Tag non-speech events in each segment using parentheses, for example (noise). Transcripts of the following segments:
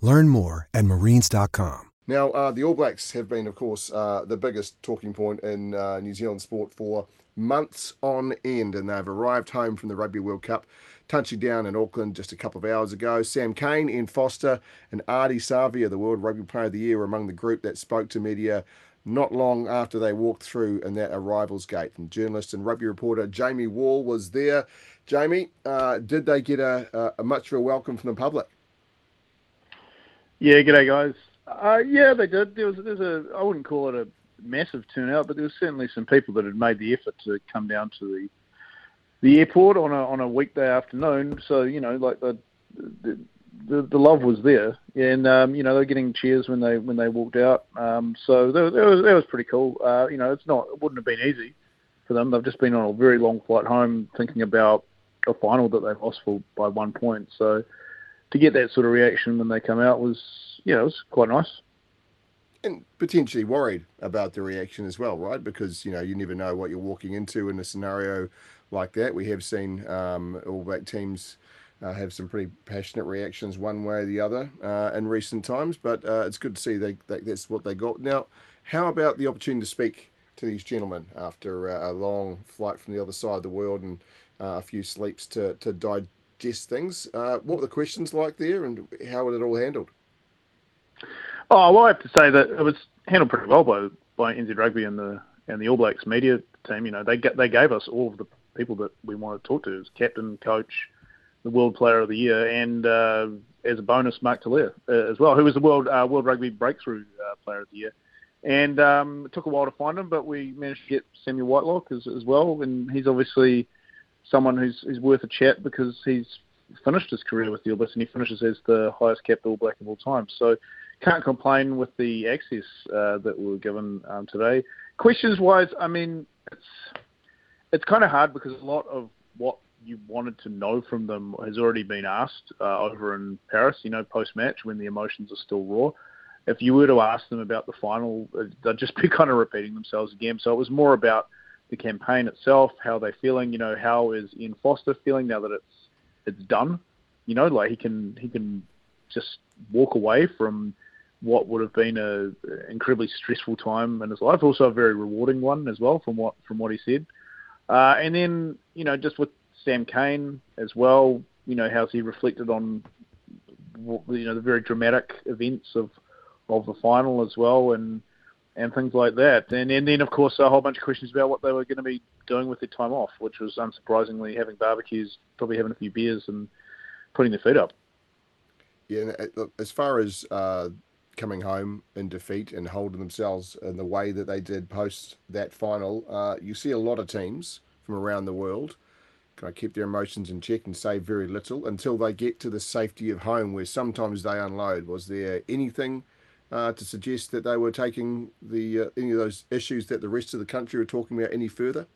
Learn more at marines.com. Now, uh, the All Blacks have been, of course, uh, the biggest talking point in uh, New Zealand sport for months on end, and they've arrived home from the Rugby World Cup, touching down in Auckland just a couple of hours ago. Sam Cane, Ian Foster, and Ardie Savea, the World Rugby Player of the Year, were among the group that spoke to media not long after they walked through in that arrivals gate. And journalist and rugby reporter Jamie Wall was there. Jamie, uh, did they get a, a, much of a welcome from the public? Yeah, g'day guys. Uh, yeah, they did. There was there's a I wouldn't call it a massive turnout, but there was certainly some people that had made the effort to come down to the the airport on a on a weekday afternoon. So you know, like the the, the, the love was there, and um, you know they're getting cheers when they when they walked out. Um, so that, that was that was pretty cool. Uh, you know, it's not it wouldn't have been easy for them. They've just been on a very long flight home, thinking about a final that they've lost for by one point. So to get that sort of reaction when they come out was yeah, it was quite nice and potentially worried about the reaction as well, right? Because you know you never know what you're walking into in a scenario like that. We have seen um, All Black teams uh, have some pretty passionate reactions one way or the other uh, in recent times, but uh, it's good to see they, they, that's what they got. Now, how about the opportunity to speak to these gentlemen after uh, a long flight from the other side of the world and uh, a few sleeps to, to digest things? Uh, what were the questions like there, and how was it all handled? Oh well, I have to say that it was handled pretty well by by NZ Rugby and the and the All Blacks media team. You know, they they gave us all of the people that we wanted to talk to, as captain, coach, the World Player of the Year, and uh, as a bonus, Mark Tele'a uh, as well, who was the World uh, World Rugby Breakthrough uh, Player of the Year. And um, it took a while to find him, but we managed to get Samuel Whitelock as, as well, and he's obviously someone who's, who's worth a chat because he's finished his career with the All Blacks and he finishes as the highest capped All Black of all time. So can't complain with the access uh, that we were given um, today. Questions wise, I mean, it's it's kind of hard because a lot of what you wanted to know from them has already been asked uh, over in Paris. You know, post match when the emotions are still raw. If you were to ask them about the final, uh, they'd just be (laughs) kind of repeating themselves again. So it was more about the campaign itself, how they're feeling. You know, how is Ian Foster feeling now that it's it's done? You know, like he can he can just walk away from what would have been a incredibly stressful time in his life, also a very rewarding one as well from what from what he said. Uh, and then you know just with Sam Cane as well, you know how's he reflected on you know the very dramatic events of of the final as well, and and things like that. And and then of course a whole bunch of questions about what they were going to be doing with their time off, which was unsurprisingly having barbecues, probably having a few beers, and putting their feet up. Yeah, look, as far as uh, coming home in defeat and holding themselves in the way that they did post that final, uh, you see a lot of teams from around the world kind of keep their emotions in check and say very little until they get to the safety of home, where sometimes they unload. Was there anything uh, to suggest that they were taking the uh, any of those issues that the rest of the country were talking about any further?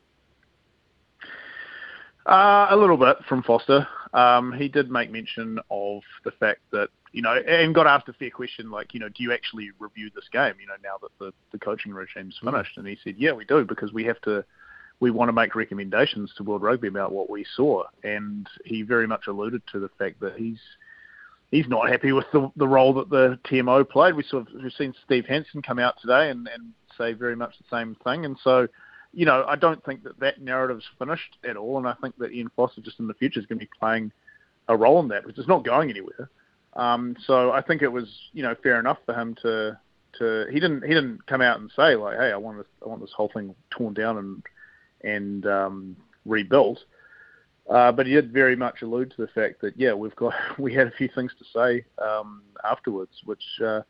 Uh, a little bit from Foster. Um, he did make mention of the fact that you know, and got asked a fair question like, you know, do you actually review this game? You know, now that the the coaching regime's mm. finished, and he said, yeah, we do because we have to. We want to make recommendations to World Rugby about what we saw, and he very much alluded to the fact that he's he's not happy with the, the role that the TMO played. We sort of we've seen Steve Hansen come out today and, and say very much the same thing, and so you know, I don't think that that narrative's finished at all, and I think that Ian Foster just in the future is going to be playing a role in that, which is not going anywhere. Um, so I think it was, you know, fair enough for him to to he didn't he didn't come out and say like, hey, I want this I want this whole thing torn down and and um, rebuilt. Uh, but he did very much allude to the fact that yeah, we've got (laughs) we had a few things to say um, afterwards, which uh,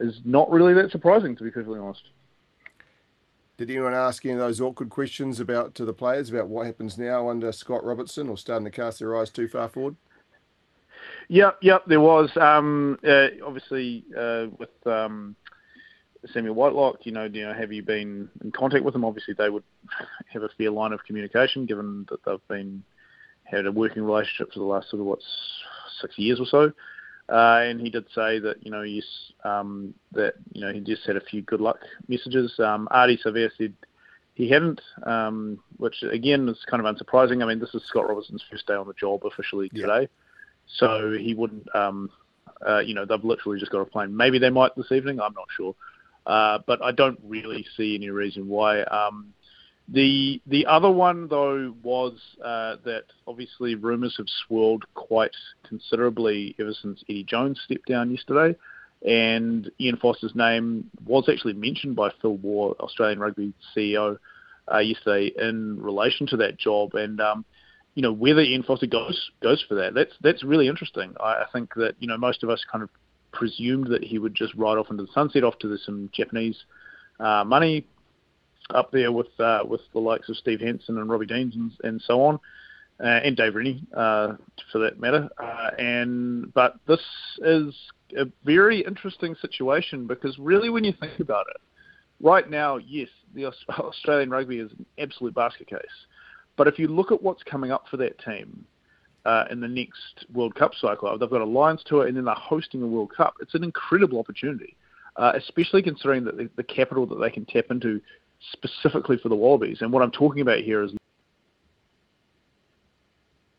is not really that surprising to be perfectly honest. Did anyone ask any of those awkward questions about to the players about what happens now under Scott Robertson, or starting to cast their eyes too far forward? Yep, yep, there was. Um, uh, obviously, uh, with um, Samuel Whitelock, you know, you know, have you been in contact with them? Obviously, they would (laughs) have a fair line of communication, given that they've been had a working relationship for the last sort of what six years or so. Uh, and he did say that you know yes um, that you know he just had a few good luck messages. Um, Ardie Savea said he hadn't, um, which again is kind of unsurprising. I mean, this is Scott Robertson's first day on the job officially yeah. today, so he wouldn't. Um, uh, you know, they've literally just got a plane. Maybe they might this evening. I'm not sure, uh, but I don't really see any reason why. Um, the the other one though was uh, that obviously rumours have swirled quite considerably ever since Eddie Jones stepped down yesterday, and Ian Foster's name was actually mentioned by Phil Waugh, Australian Rugby CEO, uh, yesterday in relation to that job, and um, you know whether Ian Foster goes goes for that. That's that's really interesting. I, I think that you know most of us kind of presumed that he would just ride off into the sunset, off to some Japanese uh, money, up there with uh, with the likes of Steve Hansen and Robbie Deans and, and so on, uh, and Dave Rennie uh, for that matter. Uh, and but this is a very interesting situation because really, when you think about it, right now, yes, the Australian rugby is an absolute basket case. But if you look at what's coming up for that team uh, in the next World Cup cycle, they've got a Lions tour and then they're hosting a World Cup. It's an incredible opportunity. Uh, especially considering that the, the, capital that they can tap into specifically for the Wallabies. And what I'm talking about here is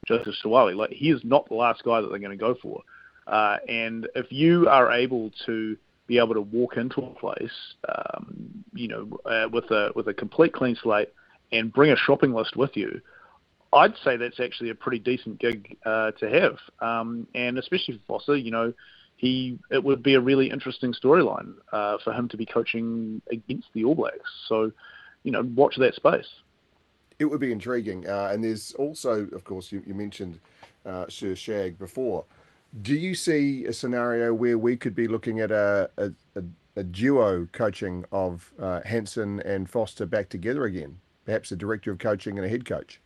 Joseph Suaalii. Like he is not the last guy that they're going to go for. Uh, and if you are able to be able to walk into a place, um, you know, uh, with a with a complete clean slate and bring a shopping list with you, I'd say that's actually a pretty decent gig uh, to have. Um, and especially for Foster, you know, he it would be a really interesting storyline uh, for him to be coaching against the All Blacks. So, you know, watch that space. It would be intriguing, uh, and there's also, of course, you, you mentioned uh, Sir Shag before. Do you see a scenario where we could be looking at a a, a, a duo coaching of uh, Hansen and Foster back together again? Perhaps a director of coaching and a head coach.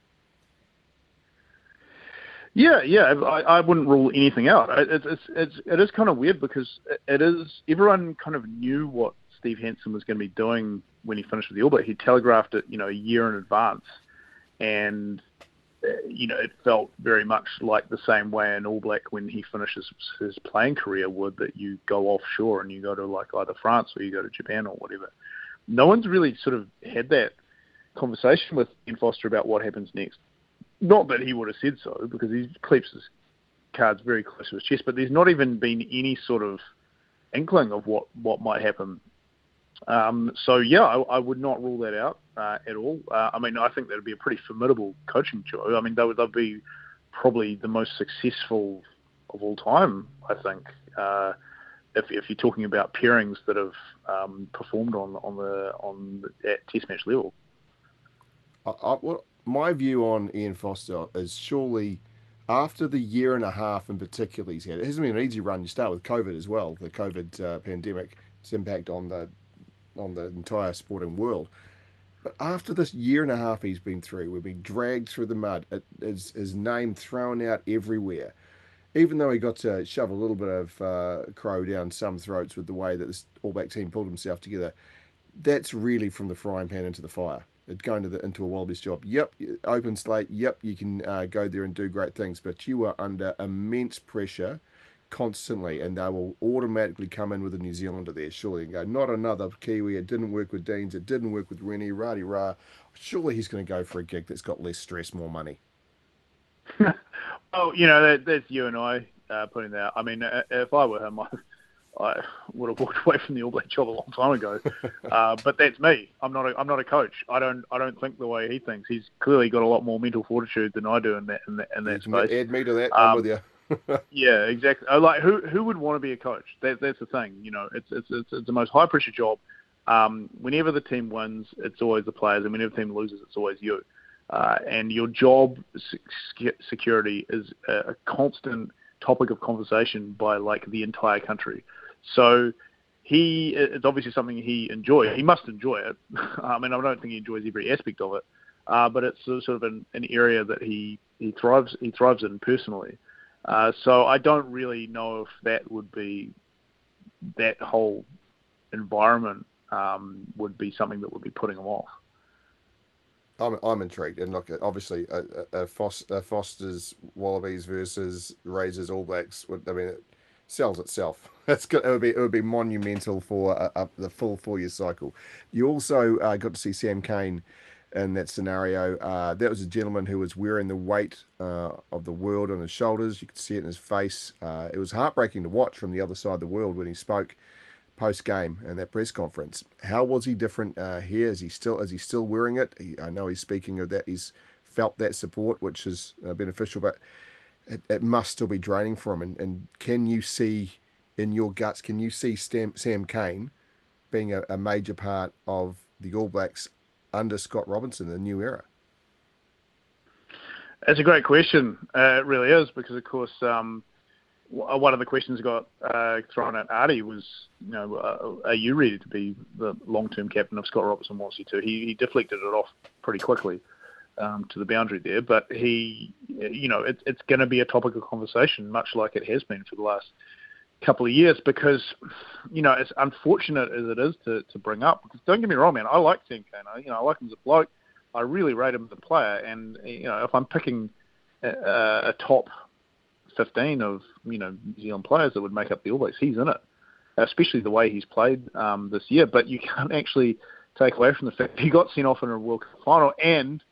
Yeah, yeah, I, I wouldn't rule anything out. It's, it's, it's, it is kind of weird because it is everyone kind of knew what Steve Hansen was going to be doing when he finished with the All Blacks. He telegraphed it, you know, a year in advance, and uh, you know, it felt very much like the same way an All Black when he finishes his playing career would that you go offshore and you go to like either France or you go to Japan or whatever. No one's really sort of had that conversation with Ian Foster about what happens next. Not that he would have said so, because he keeps his cards very close to his chest. But there's not even been any sort of inkling of what what might happen. Um, so yeah, I, I, would not rule that out uh, at all. Uh, I mean, I think that would be a pretty formidable coaching duo. I mean, they would they'd be probably the most successful of all time. I think. Uh, if, if you're talking about pairings that have um, performed on on the on the, at Test match level, I, I, well, my view on Ian Foster is surely after the year and a half in particular he's had, it hasn't been an easy run. You start with COVID as well, the COVID uh, pandemic, its impact on the on the entire sporting world. But after this year and a half he's been through, we've been dragged through the mud. It, his, his name thrown out everywhere. Even though he got to shove a little bit of uh, crow down some throats with the way that this All Black team pulled himself together, that's really from the frying pan into the fire going to the, into a Wallabies job. Yep, open slate. Yep, you can uh, go there and do great things, but you are under immense pressure constantly, and they will automatically come in with a New Zealander there, surely, and go, not another Kiwi. It didn't work with Deans. It didn't work with Rennie. Radi rah. Surely he's going to go for a gig that's got less stress, more money. (laughs) oh, you know, that, that's you and I uh, putting that. I mean, uh, if I were him, (laughs) I I would have walked (laughs) away from the All Black job a long time ago. (laughs) uh, but that's me. I'm not. A, I'm not a coach. I don't. I don't think the way he thinks. He's clearly got a lot more mental fortitude than I do in that in that, in that space. Add me to that. Um, I'm with you. (laughs) yeah, exactly. Like who who would want to be a coach? That, that's the thing. You know, it's it's it's, it's the most high pressure job. Um, whenever the team wins, it's always the players, and whenever the team loses, it's always you. Uh, and your job security is a, a constant topic of conversation by like the entire country. So he it's obviously something he enjoys. He must enjoy it. (laughs) I mean, I don't think he enjoys every aspect of it, uh, but it's sort of an, an area that he he thrives he thrives in personally. Uh, so I don't really know if that would be that whole environment um, would be something that would be putting him off. I'm, I'm intrigued, and look, obviously, a, a, a Foster's Wallabies versus Razors All Blacks. I mean, sells itself. (laughs) That's good. It would be it would be monumental for a, a, the full four year cycle. You also uh, got to see Sam Cane in that scenario. Uh, that was a gentleman who was wearing the weight uh, of the world on his shoulders. You could see it in his face. Uh, it was heartbreaking to watch from the other side of the world when he spoke post game and that press conference. How was he different uh, here? Is he still is he still wearing it? He, I know he's speaking of that. He's felt that support, which is uh, beneficial, but it, it, must still be draining for him. And, and, can you see in your guts? Can you see Sam, Sam Cane being a, a major part of the All Blacks under Scott Robinson, the new era? That's a great question. Uh, it really is because, of course, um, one of the questions got uh, thrown at Ardie was, you know, uh, are you ready to be the long-term captain of Scott Robertson wants you to? He, he deflected it off pretty quickly um, to the boundary there, but he, you know, it, it's going to be a topic of conversation, much like it has been for the last couple of years, because, you know, as unfortunate as it is to, to bring up, because don't get me wrong, man, I like Cane. You know, I like him as a bloke. I really rate him as a player, and you know, if I'm picking a, a top 15 of you know New Zealand players that would make up the All Blacks. He's in it, especially the way he's played um, this year. But you can't (laughs) actually take away from the fact he got sent off in a World Cup final, and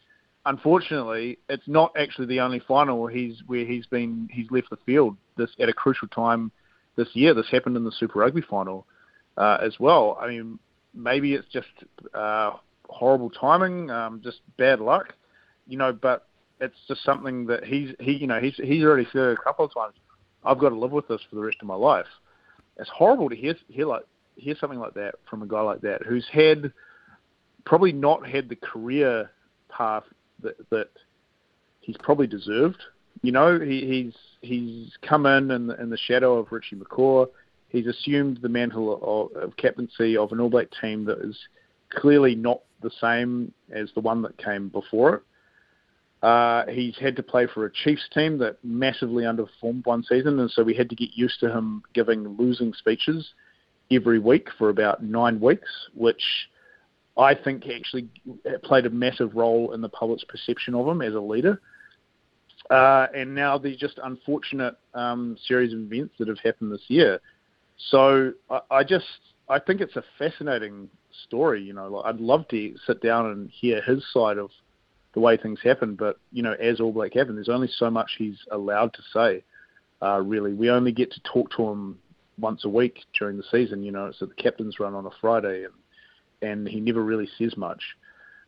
unfortunately, it's not actually the only final where he's where he's been he's left the field this at a crucial time this year. This happened in the Super Rugby final uh, as well. I mean, maybe it's just uh, horrible timing, um, just bad luck, you know. But it's just something that he's he you know he's he's already said a couple of times. I've got to live with this for the rest of my life. It's horrible to hear hear like hear something like that from a guy like that who's had probably not had the career path that that he's probably deserved. You know, he, he's he's come in in the, in the shadow of Richie McCaw. He's assumed the mantle of, of captaincy of an All Black team that is clearly not the same as the one that came before it. Uh, he's had to play for a Chiefs team that massively underperformed one season, and so we had to get used to him giving losing speeches every week for about nine weeks, which I think actually played a massive role in the public's perception of him as a leader. Uh, and now the just unfortunate um, series of events that have happened this year. So I, I just I think it's a fascinating story. You know, like I'd love to sit down and hear his side of the way things happen. But you know, as All Black happen, there's only so much he's allowed to say. Uh, really, we only get to talk to him once a week during the season. You know, it's at the captain's run on a Friday, and and he never really says much.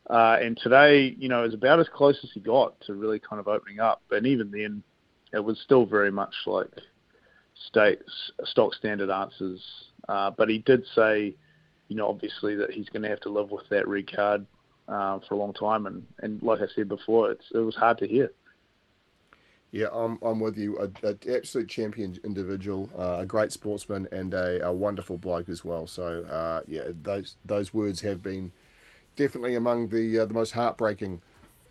Uh, and today, you know, is about as close as he got to really kind of opening up. And even then, it was still very much like state stock standard answers. Uh, but he did say, you know, obviously that he's going to have to live with that red card uh, for a long time. And, and like I said before, it's, it was hard to hear. Yeah, I'm, I'm with you. An absolute champion individual, uh, a great sportsman, and a, a, wonderful bloke as well. So, uh, yeah, those those words have been definitely among the uh, the most heartbreaking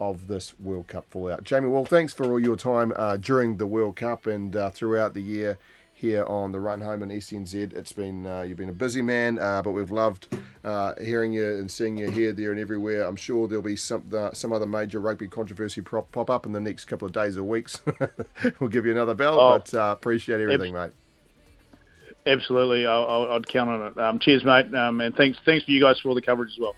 of this World Cup fallout. Jamie, well, thanks for all your time uh, during the World Cup and uh, throughout the year here on the run home in SNZ. It's been uh, you've been a busy man, uh, but we've loved uh, hearing you and seeing you here, there, and everywhere. I'm sure there'll be some some other major rugby controversy prop, pop up in the next couple of days or weeks. (laughs) we'll give you another bell, oh, but uh, appreciate everything, ab- mate. Absolutely, I'll, I'll, I'd count on it. Um, cheers, mate, um, and thanks thanks for you guys for all the coverage as well.